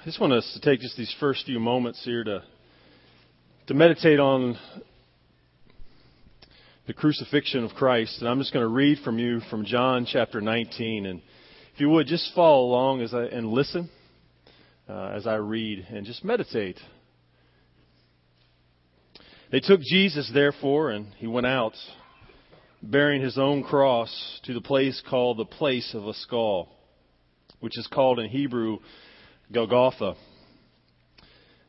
I just want us to take just these first few moments here to to meditate on the crucifixion of Christ. And I'm just going to read from you from John chapter 19. And if you would, just follow along as I, and listen uh, as I read and just meditate. They took Jesus, therefore, and he went out, bearing his own cross, to the place called the place of a skull, which is called in Hebrew Golgotha.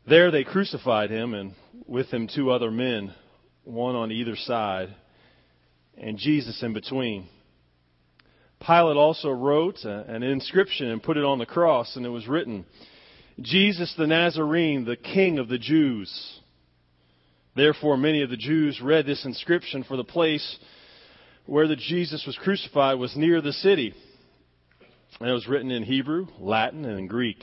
There they crucified him, and with him two other men, one on either side, and Jesus in between. Pilate also wrote an inscription and put it on the cross, and it was written, Jesus the Nazarene, the King of the Jews. Therefore, many of the Jews read this inscription, for the place where the Jesus was crucified was near the city. And it was written in Hebrew, Latin, and in Greek.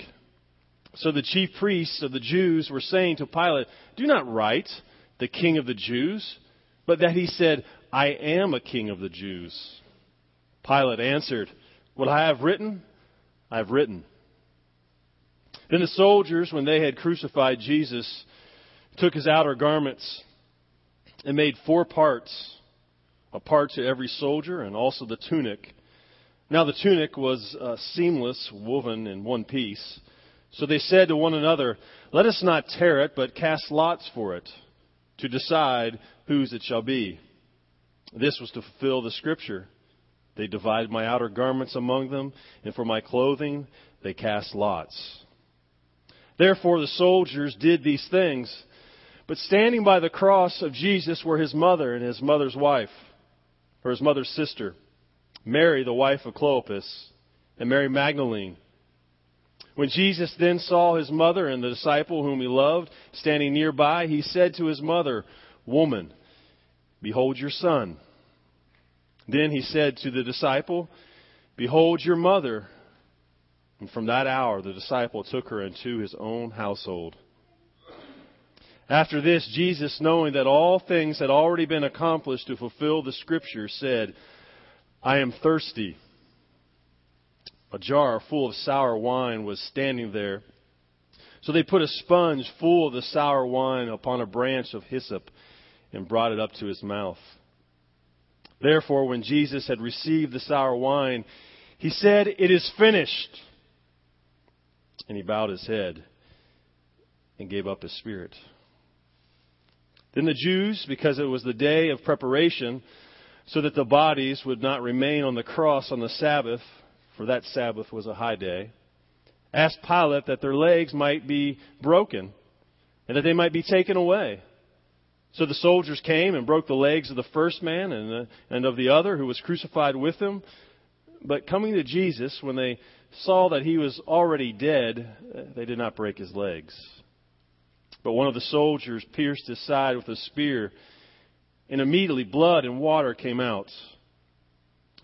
So the chief priests of the Jews were saying to Pilate, Do not write, the king of the Jews, but that he said, I am a king of the Jews. Pilate answered, What I have written, I have written. Then the soldiers, when they had crucified Jesus, took his outer garments and made four parts, a part to every soldier, and also the tunic. Now the tunic was uh, seamless, woven in one piece. So they said to one another, Let us not tear it, but cast lots for it, to decide whose it shall be. This was to fulfill the scripture. They divided my outer garments among them, and for my clothing they cast lots. Therefore the soldiers did these things. But standing by the cross of Jesus were his mother and his mother's wife, or his mother's sister, Mary, the wife of Clopas, and Mary Magdalene. When Jesus then saw his mother and the disciple whom he loved standing nearby, he said to his mother, Woman, behold your son. Then he said to the disciple, Behold your mother. And from that hour the disciple took her into his own household. After this, Jesus, knowing that all things had already been accomplished to fulfill the scripture, said, I am thirsty. A jar full of sour wine was standing there. So they put a sponge full of the sour wine upon a branch of hyssop and brought it up to his mouth. Therefore, when Jesus had received the sour wine, he said, It is finished. And he bowed his head and gave up his spirit. Then the Jews, because it was the day of preparation, so that the bodies would not remain on the cross on the Sabbath, for that Sabbath was a high day, asked Pilate that their legs might be broken and that they might be taken away. So the soldiers came and broke the legs of the first man and, the, and of the other who was crucified with him. But coming to Jesus, when they saw that he was already dead, uh, they did not break his legs. But one of the soldiers pierced his side with a spear, and immediately blood and water came out.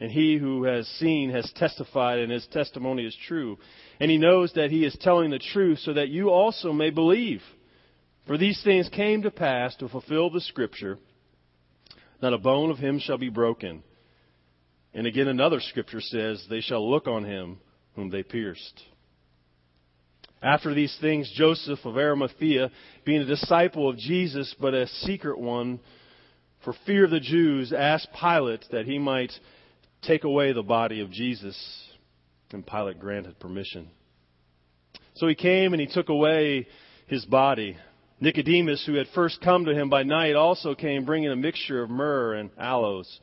And he who has seen has testified, and his testimony is true. And he knows that he is telling the truth, so that you also may believe. For these things came to pass to fulfill the scripture not a bone of him shall be broken. And again, another scripture says, They shall look on him whom they pierced. After these things, Joseph of Arimathea, being a disciple of Jesus, but a secret one, for fear of the Jews, asked Pilate that he might take away the body of Jesus. And Pilate granted permission. So he came and he took away his body. Nicodemus, who had first come to him by night, also came bringing a mixture of myrrh and aloes,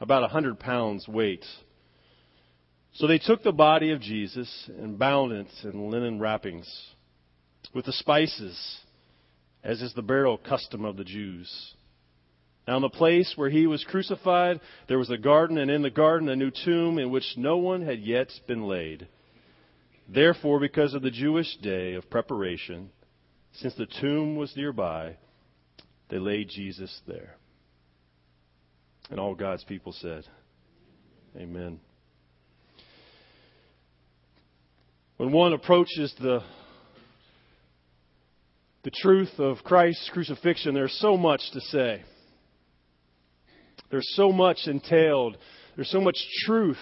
about a hundred pounds weight. So they took the body of Jesus and bound it in linen wrappings with the spices, as is the burial custom of the Jews. Now, in the place where he was crucified, there was a garden, and in the garden a new tomb in which no one had yet been laid. Therefore, because of the Jewish day of preparation, since the tomb was nearby, they laid Jesus there. And all God's people said, Amen. When one approaches the the truth of Christ's crucifixion, there's so much to say. There's so much entailed. There's so much truth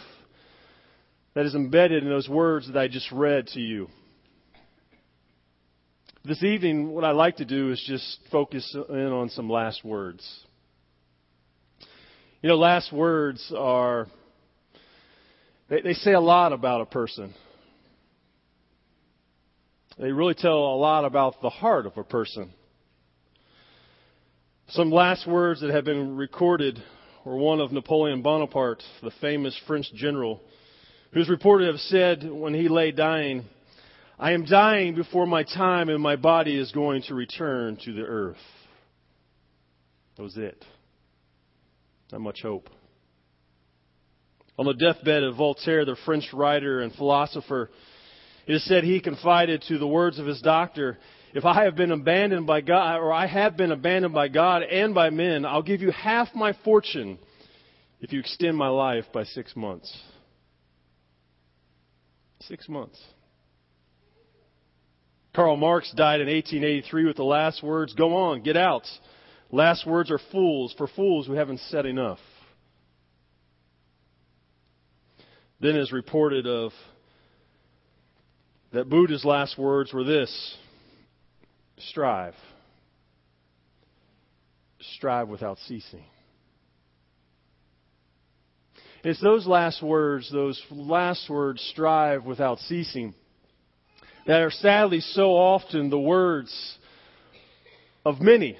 that is embedded in those words that I just read to you. This evening, what I'd like to do is just focus in on some last words. You know, last words are, they, they say a lot about a person. They really tell a lot about the heart of a person. Some last words that have been recorded were one of Napoleon Bonaparte, the famous French general, who's reported to have said when he lay dying, I am dying before my time and my body is going to return to the earth. That was it. Not much hope. On the deathbed of Voltaire, the French writer and philosopher, it is said he confided to the words of his doctor, if I have been abandoned by God, or I have been abandoned by God and by men, I'll give you half my fortune if you extend my life by six months. Six months. Karl Marx died in 1883 with the last words, Go on, get out. Last words are fools, for fools who haven't said enough. Then is reported of that Buddha's last words were this strive. Strive without ceasing. It's those last words, those last words, strive without ceasing, that are sadly so often the words of many.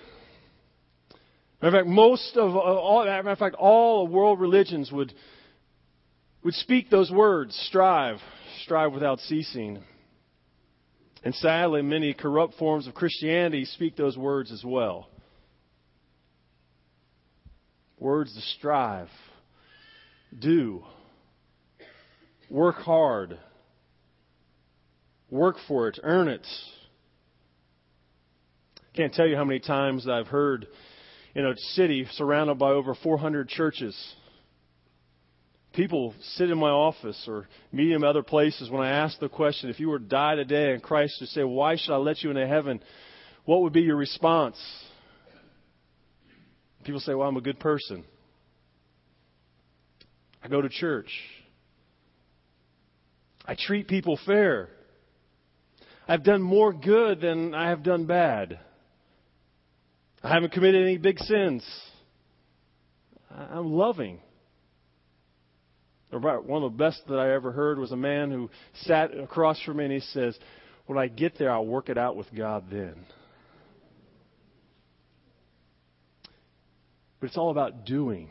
Matter of fact, most of all, matter of fact, all world religions would would speak those words: strive, strive without ceasing. And sadly, many corrupt forms of Christianity speak those words as well. Words to strive, do, work hard, work for it, earn it. Can't tell you how many times I've heard in a city surrounded by over 400 churches people sit in my office or meet in other places when I ask the question, if you were to die today and Christ to say, why should I let you into heaven? What would be your response? People say, well, I'm a good person. I go to church. I treat people fair. I've done more good than I have done bad. I haven't committed any big sins. I'm loving. One of the best that I ever heard was a man who sat across from me and he says, When I get there, I'll work it out with God then. But it's all about doing.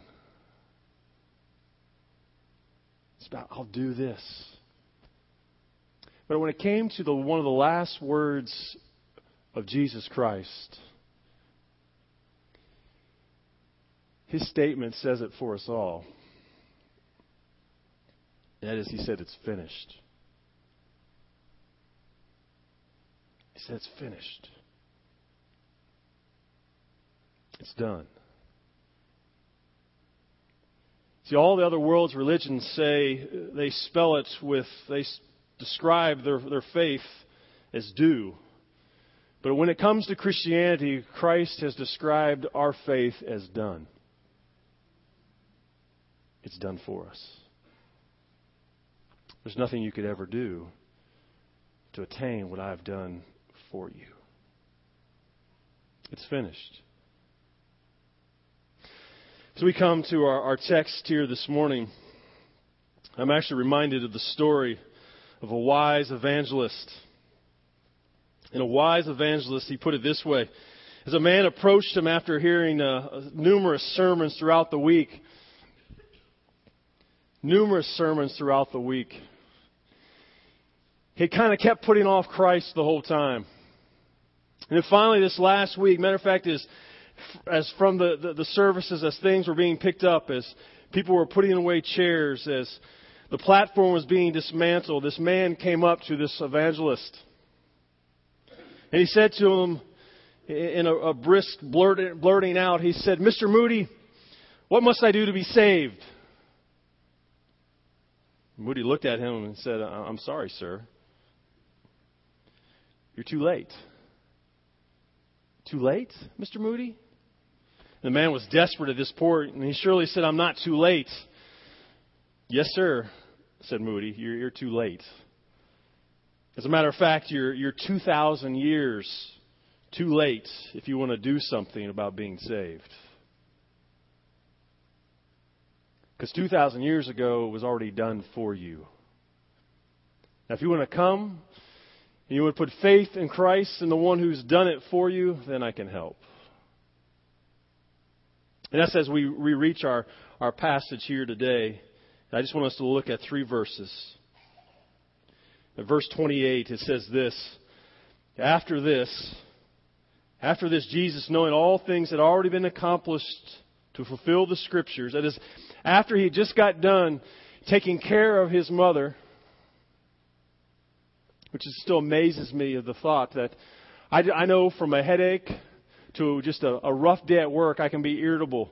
It's about, I'll do this. But when it came to the, one of the last words of Jesus Christ, his statement says it for us all. That is, he said, it's finished. He said, it's finished. It's done. See, all the other world's religions say, they spell it with, they describe their, their faith as do. But when it comes to Christianity, Christ has described our faith as done. It's done for us. There's nothing you could ever do to attain what I've done for you. It's finished. So we come to our, our text here this morning. I'm actually reminded of the story of a wise evangelist. And a wise evangelist, he put it this way. As a man approached him after hearing uh, numerous sermons throughout the week, numerous sermons throughout the week, he kind of kept putting off Christ the whole time. And then finally, this last week, matter of fact, is as from the, the, the services, as things were being picked up, as people were putting away chairs, as the platform was being dismantled, this man came up to this evangelist. And he said to him, in a, a brisk blurt, blurting out, he said, Mr. Moody, what must I do to be saved? Moody looked at him and said, I'm sorry, sir. You're too late. Too late, Mr. Moody? The man was desperate at this point, and he surely said, I'm not too late. Yes, sir, said Moody. You're, you're too late. As a matter of fact, you're, you're 2,000 years too late if you want to do something about being saved. Because 2,000 years ago, it was already done for you. Now, if you want to come you would put faith in Christ and the one who's done it for you, then I can help. And that's as we, reach our, our passage here today. I just want us to look at three verses. In verse 28, it says this After this, after this, Jesus, knowing all things had already been accomplished to fulfill the scriptures, that is, after he just got done taking care of his mother, which is still amazes me of the thought that I, I know from a headache to just a, a rough day at work, I can be irritable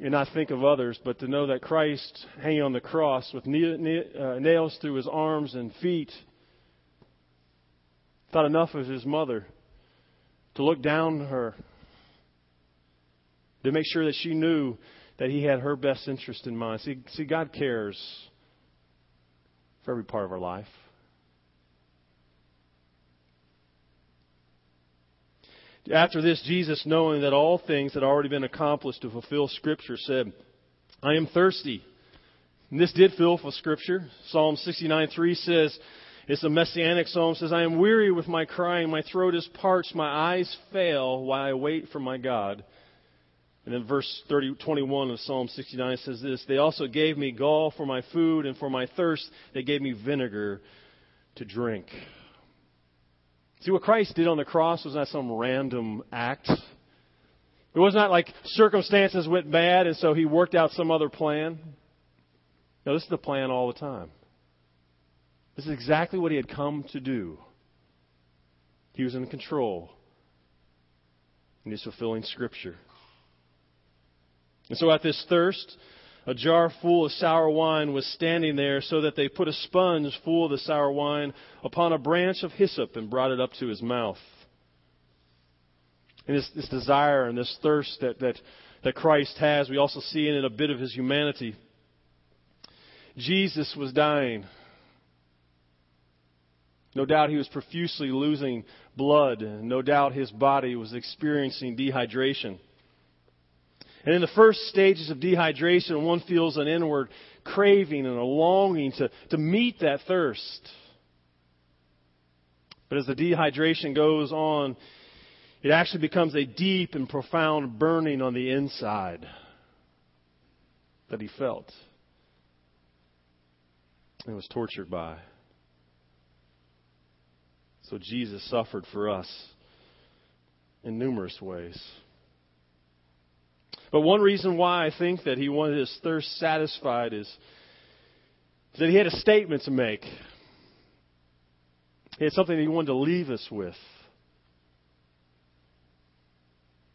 and not think of others, but to know that Christ hanging on the cross with uh, nails through his arms and feet thought enough of his mother to look down her, to make sure that she knew that he had her best interest in mind. See, see God cares for every part of our life. After this, Jesus, knowing that all things had already been accomplished to fulfill Scripture, said, I am thirsty. And this did fulfill Scripture. Psalm 69:3 says, it's a messianic psalm. says, I am weary with my crying. My throat is parched. My eyes fail while I wait for my God. And then verse 30, 21 of Psalm 69 says this, They also gave me gall for my food, and for my thirst they gave me vinegar to drink. See, what Christ did on the cross was not some random act. It was not like circumstances went bad and so he worked out some other plan. No, this is the plan all the time. This is exactly what he had come to do. He was in control. And he's fulfilling Scripture. And so at this thirst, a jar full of sour wine was standing there, so that they put a sponge full of the sour wine upon a branch of hyssop and brought it up to his mouth. And this, this desire and this thirst that, that, that Christ has, we also see in a bit of his humanity. Jesus was dying. No doubt he was profusely losing blood. No doubt his body was experiencing dehydration. And in the first stages of dehydration, one feels an inward craving and a longing to, to meet that thirst. But as the dehydration goes on, it actually becomes a deep and profound burning on the inside that he felt and was tortured by. So Jesus suffered for us in numerous ways. But one reason why I think that he wanted his thirst satisfied is that he had a statement to make. He had something he wanted to leave us with.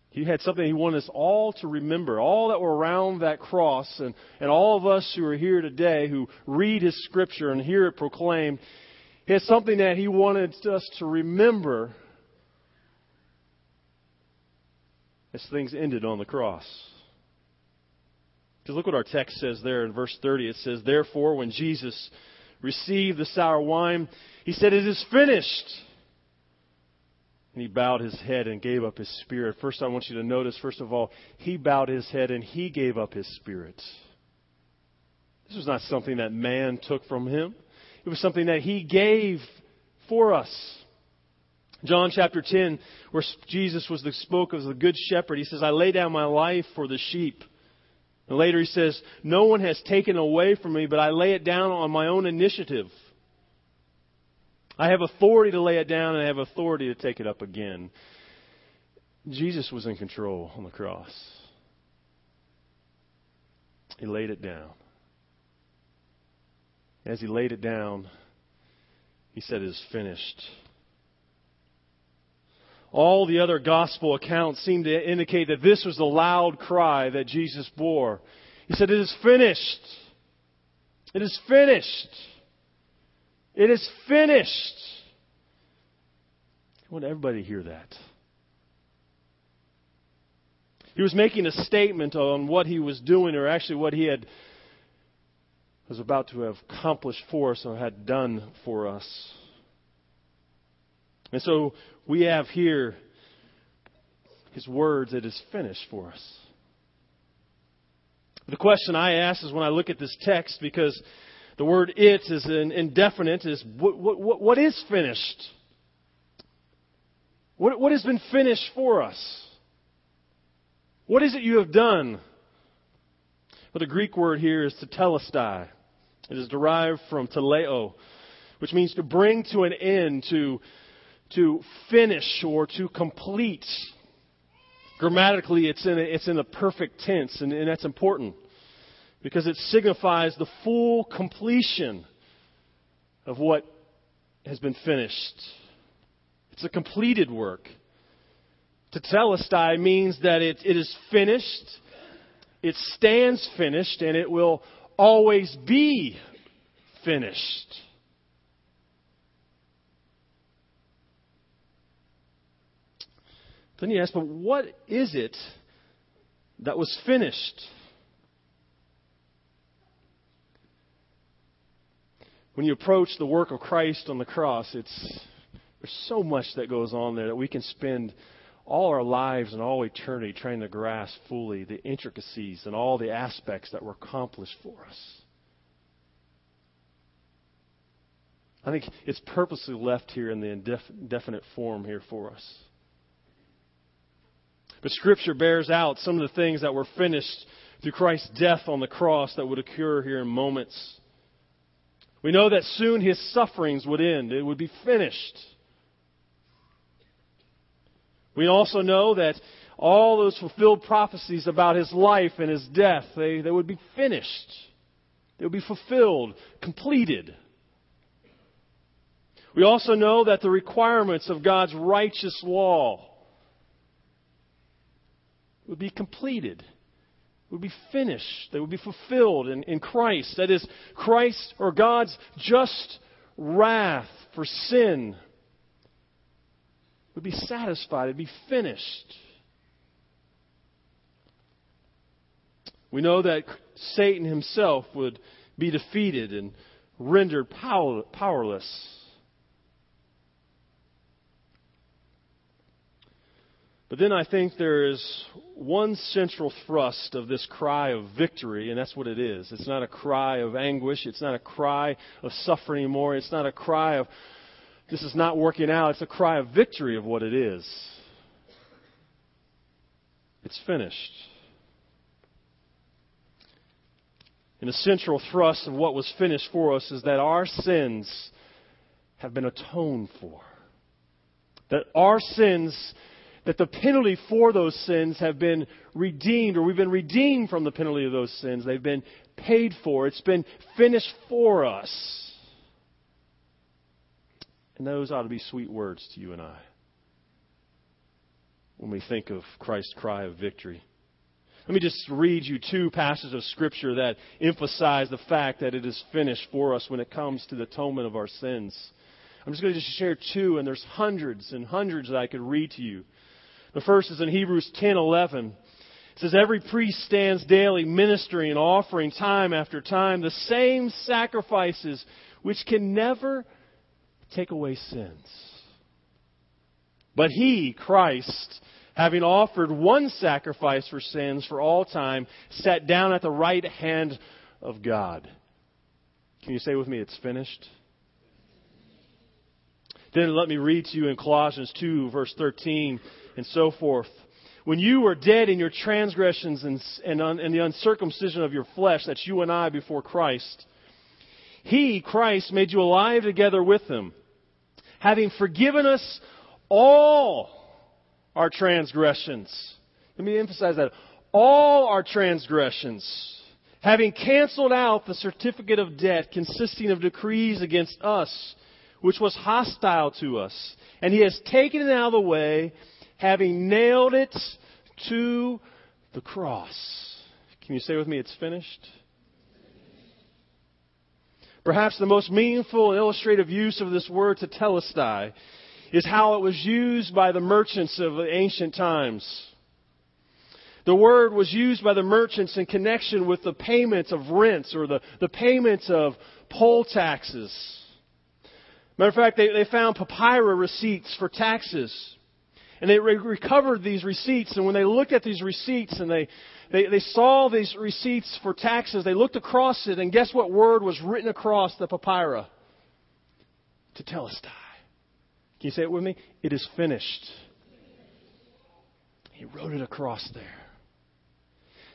He had something he wanted us all to remember, all that were around that cross, and, and all of us who are here today who read his scripture and hear it proclaimed. He had something that he wanted us to remember as things ended on the cross. Because look what our text says there in verse 30. It says, Therefore, when Jesus received the sour wine, he said, It is finished. And he bowed his head and gave up his spirit. First, I want you to notice, first of all, he bowed his head and he gave up his spirit. This was not something that man took from him, it was something that he gave for us. John chapter 10, where Jesus was the, spoke of the good shepherd, he says, I lay down my life for the sheep. And later he says, No one has taken away from me, but I lay it down on my own initiative. I have authority to lay it down, and I have authority to take it up again. Jesus was in control on the cross. He laid it down. As he laid it down, he said, It is finished. All the other gospel accounts seem to indicate that this was the loud cry that Jesus bore. He said, It is finished. It is finished. It is finished. I want everybody to hear that. He was making a statement on what he was doing, or actually what he had was about to have accomplished for us or had done for us. And so we have here his words, it is finished for us. The question I ask is when I look at this text, because the word it is an indefinite, is what, what, what is finished? What, what has been finished for us? What is it you have done? Well, the Greek word here is tetelestai. It is derived from teleo, which means to bring to an end, to, to finish, or to complete. Grammatically, it's in, a, it's in the perfect tense, and, and that's important because it signifies the full completion of what has been finished. It's a completed work. Tetelestai means that it, it is finished, it stands finished, and it will always be finished. Then you ask, but what is it that was finished? When you approach the work of Christ on the cross, it's, there's so much that goes on there that we can spend all our lives and all eternity trying to grasp fully the intricacies and all the aspects that were accomplished for us. I think it's purposely left here in the indefinite form here for us. But Scripture bears out some of the things that were finished through Christ's death on the cross that would occur here in moments. We know that soon his sufferings would end, it would be finished. We also know that all those fulfilled prophecies about his life and his death, they, they would be finished. They would be fulfilled, completed. We also know that the requirements of God's righteous law would be completed, would be finished, they would be fulfilled in, in Christ. That is, Christ or God's just wrath for sin would be satisfied, it'd be finished. We know that Satan himself would be defeated and rendered power, powerless. But then I think there is one central thrust of this cry of victory, and that's what it is. It's not a cry of anguish. It's not a cry of suffering anymore. It's not a cry of this is not working out. It's a cry of victory of what it is. It's finished. And the central thrust of what was finished for us is that our sins have been atoned for. That our sins that the penalty for those sins have been redeemed, or we've been redeemed from the penalty of those sins. They've been paid for. It's been finished for us. And those ought to be sweet words to you and I when we think of Christ's cry of victory. Let me just read you two passages of Scripture that emphasize the fact that it is finished for us when it comes to the atonement of our sins. I'm just going to just share two, and there's hundreds and hundreds that I could read to you. The first is in Hebrews 10:11. It says every priest stands daily ministering and offering time after time the same sacrifices which can never take away sins. But he, Christ, having offered one sacrifice for sins for all time, sat down at the right hand of God. Can you say with me, it's finished? Then let me read to you in Colossians 2, verse 13 and so forth. When you were dead in your transgressions and, and, un, and the uncircumcision of your flesh, that's you and I before Christ, He, Christ, made you alive together with Him, having forgiven us all our transgressions. Let me emphasize that. All our transgressions, having canceled out the certificate of debt consisting of decrees against us, which was hostile to us. And he has taken it out of the way, having nailed it to the cross. Can you say with me, it's finished? Perhaps the most meaningful and illustrative use of this word tetelestai is how it was used by the merchants of ancient times. The word was used by the merchants in connection with the payments of rents or the, the payments of poll taxes. Matter of fact, they, they found papyrus receipts for taxes. And they re- recovered these receipts, and when they looked at these receipts and they, they, they saw these receipts for taxes, they looked across it, and guess what word was written across the papyrus? Tetelestai. Can you say it with me? It is finished. He wrote it across there.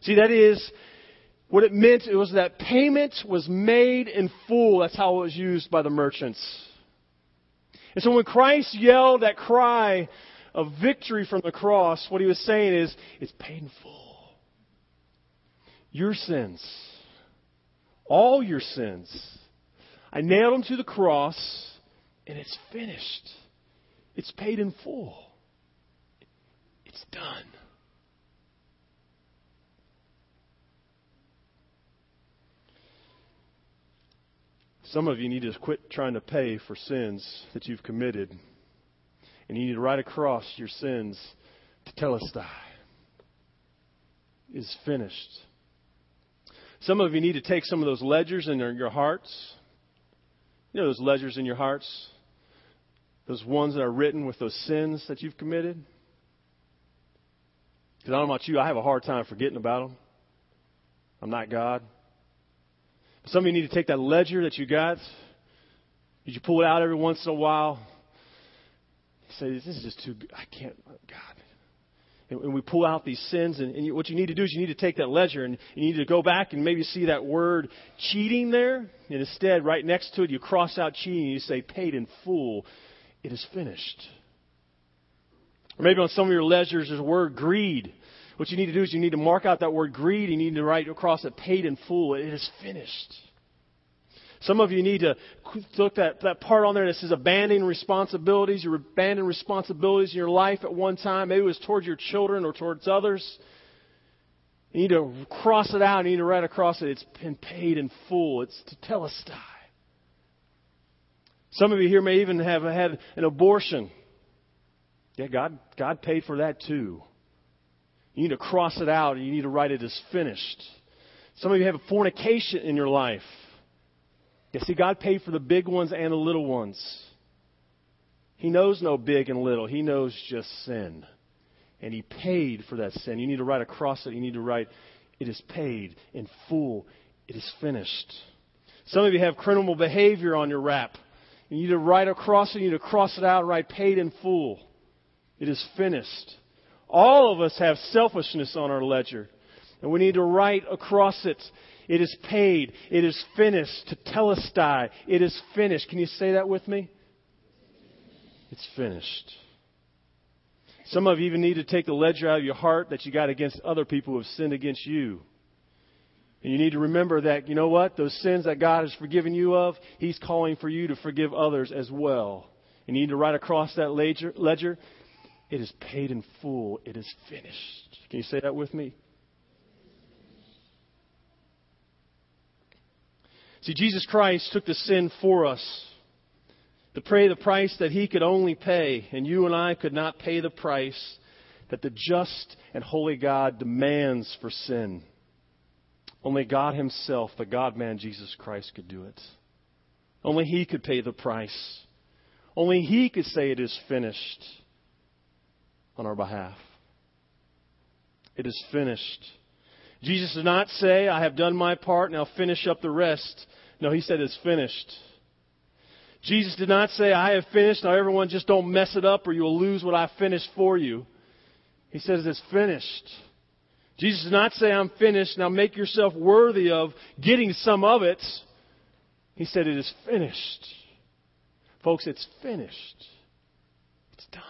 See, that is what it meant. It was that payment was made in full. That's how it was used by the merchants. And so when Christ yelled that cry of victory from the cross, what he was saying is, it's painful. Your sins, all your sins, I nailed them to the cross, and it's finished. It's paid in full. It's done. Some of you need to quit trying to pay for sins that you've committed. And you need to write across your sins tetelestai. Is finished. Some of you need to take some of those ledgers in your hearts. You know those ledgers in your hearts? Those ones that are written with those sins that you've committed? Because I don't know about you, I have a hard time forgetting about them. I'm not God. Some of you need to take that ledger that you got. Did you pull it out every once in a while? Say, this is just too, I can't, oh, God. And, and we pull out these sins, and, and you, what you need to do is you need to take that ledger and you need to go back and maybe see that word cheating there. And instead, right next to it, you cross out cheating and you say, paid in full. It is finished. Or maybe on some of your ledgers, there's a word greed. What you need to do is you need to mark out that word greed. You need to write across it paid in full. It is finished. Some of you need to look that, that part on there that says abandoning responsibilities. You abandoned responsibilities in your life at one time. Maybe it was towards your children or towards others. You need to cross it out. You need to write across it. It's been paid in full. It's tetelestai. Some of you here may even have had an abortion. Yeah, God, God paid for that too. You need to cross it out and you need to write it as finished. Some of you have a fornication in your life. You see, God paid for the big ones and the little ones. He knows no big and little. He knows just sin. And He paid for that sin. You need to write across it. You need to write, it is paid in full. It is finished. Some of you have criminal behavior on your rap. You need to write across it. You need to cross it out, write paid in full. It is finished. All of us have selfishness on our ledger. And we need to write across it it is paid. It is finished. Tetelestai. It is finished. Can you say that with me? It's finished. Some of you even need to take the ledger out of your heart that you got against other people who have sinned against you. And you need to remember that, you know what? Those sins that God has forgiven you of, He's calling for you to forgive others as well. You need to write across that ledger, ledger it is paid in full. It is finished. Can you say that with me? See, Jesus Christ took the sin for us to pay the price that he could only pay, and you and I could not pay the price that the just and holy God demands for sin. Only God Himself, the God man Jesus Christ, could do it. Only He could pay the price. Only He could say it is finished on our behalf. It is finished. Jesus did not say, I have done my part, now finish up the rest. No, he said it's finished. Jesus did not say, I have finished. Now, everyone, just don't mess it up or you'll lose what I finished for you. He says it's finished. Jesus did not say, I'm finished. Now make yourself worthy of getting some of it. He said, it is finished. Folks, it's finished. It's done.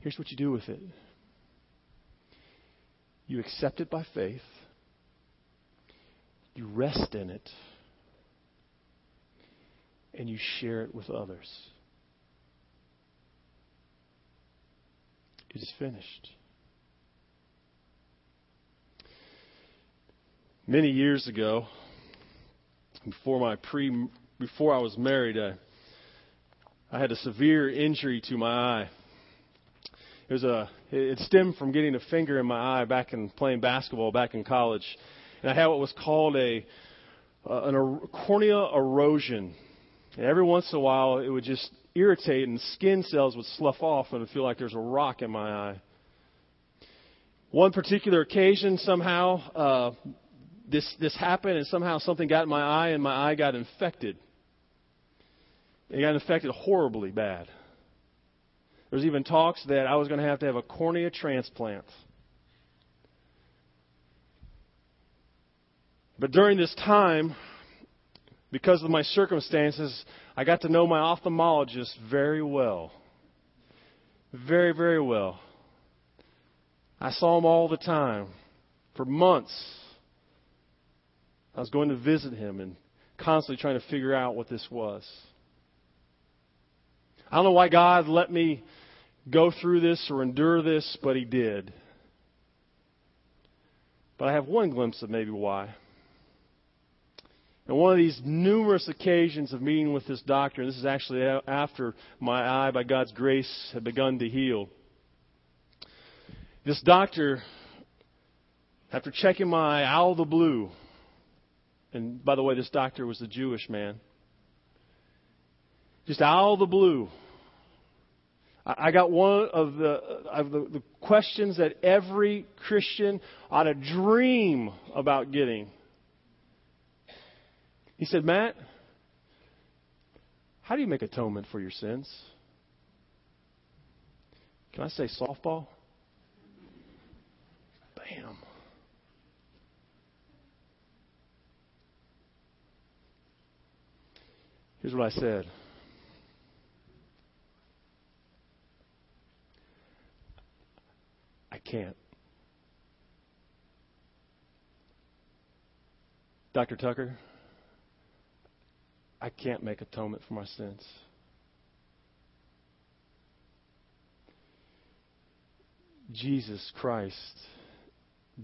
Here's what you do with it you accept it by faith. You rest in it. And you share it with others. It is finished. Many years ago, before my pre before I was married, I, I had a severe injury to my eye. It a it stemmed from getting a finger in my eye back in playing basketball back in college and I had what was called a uh, an er- cornea erosion. And every once in a while, it would just irritate, and skin cells would slough off, and feel like there's a rock in my eye. One particular occasion, somehow, uh, this this happened, and somehow something got in my eye, and my eye got infected. It got infected horribly bad. There's even talks that I was going to have to have a cornea transplant. But during this time, because of my circumstances, I got to know my ophthalmologist very well. Very, very well. I saw him all the time. For months, I was going to visit him and constantly trying to figure out what this was. I don't know why God let me go through this or endure this, but He did. But I have one glimpse of maybe why. And one of these numerous occasions of meeting with this doctor, and this is actually after my eye, by God's grace, had begun to heal. This doctor, after checking my eye out of the blue, and by the way, this doctor was a Jewish man, just out of the blue, I got one of the, of the, the questions that every Christian ought to dream about getting. He said, Matt, how do you make atonement for your sins? Can I say softball? Bam. Here's what I said. I can't. Dr. Tucker, I can't make atonement for my sins. Jesus Christ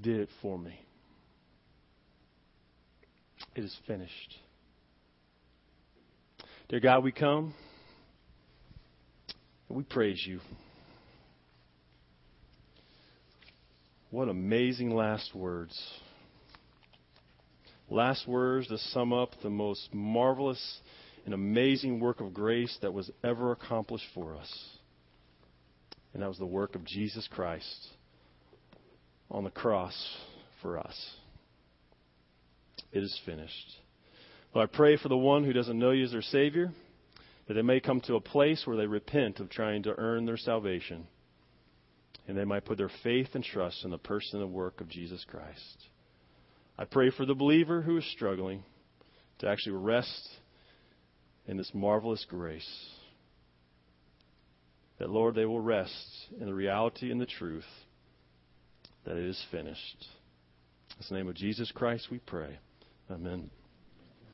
did it for me. It is finished. Dear God, we come and we praise you. What amazing last words. Last words to sum up the most marvelous and amazing work of grace that was ever accomplished for us. And that was the work of Jesus Christ on the cross for us. It is finished. Lord, I pray for the one who doesn't know you as their Savior, that they may come to a place where they repent of trying to earn their salvation, and they might put their faith and trust in the person and work of Jesus Christ. I pray for the believer who is struggling to actually rest in this marvelous grace. That, Lord, they will rest in the reality and the truth that it is finished. In the name of Jesus Christ we pray. Amen.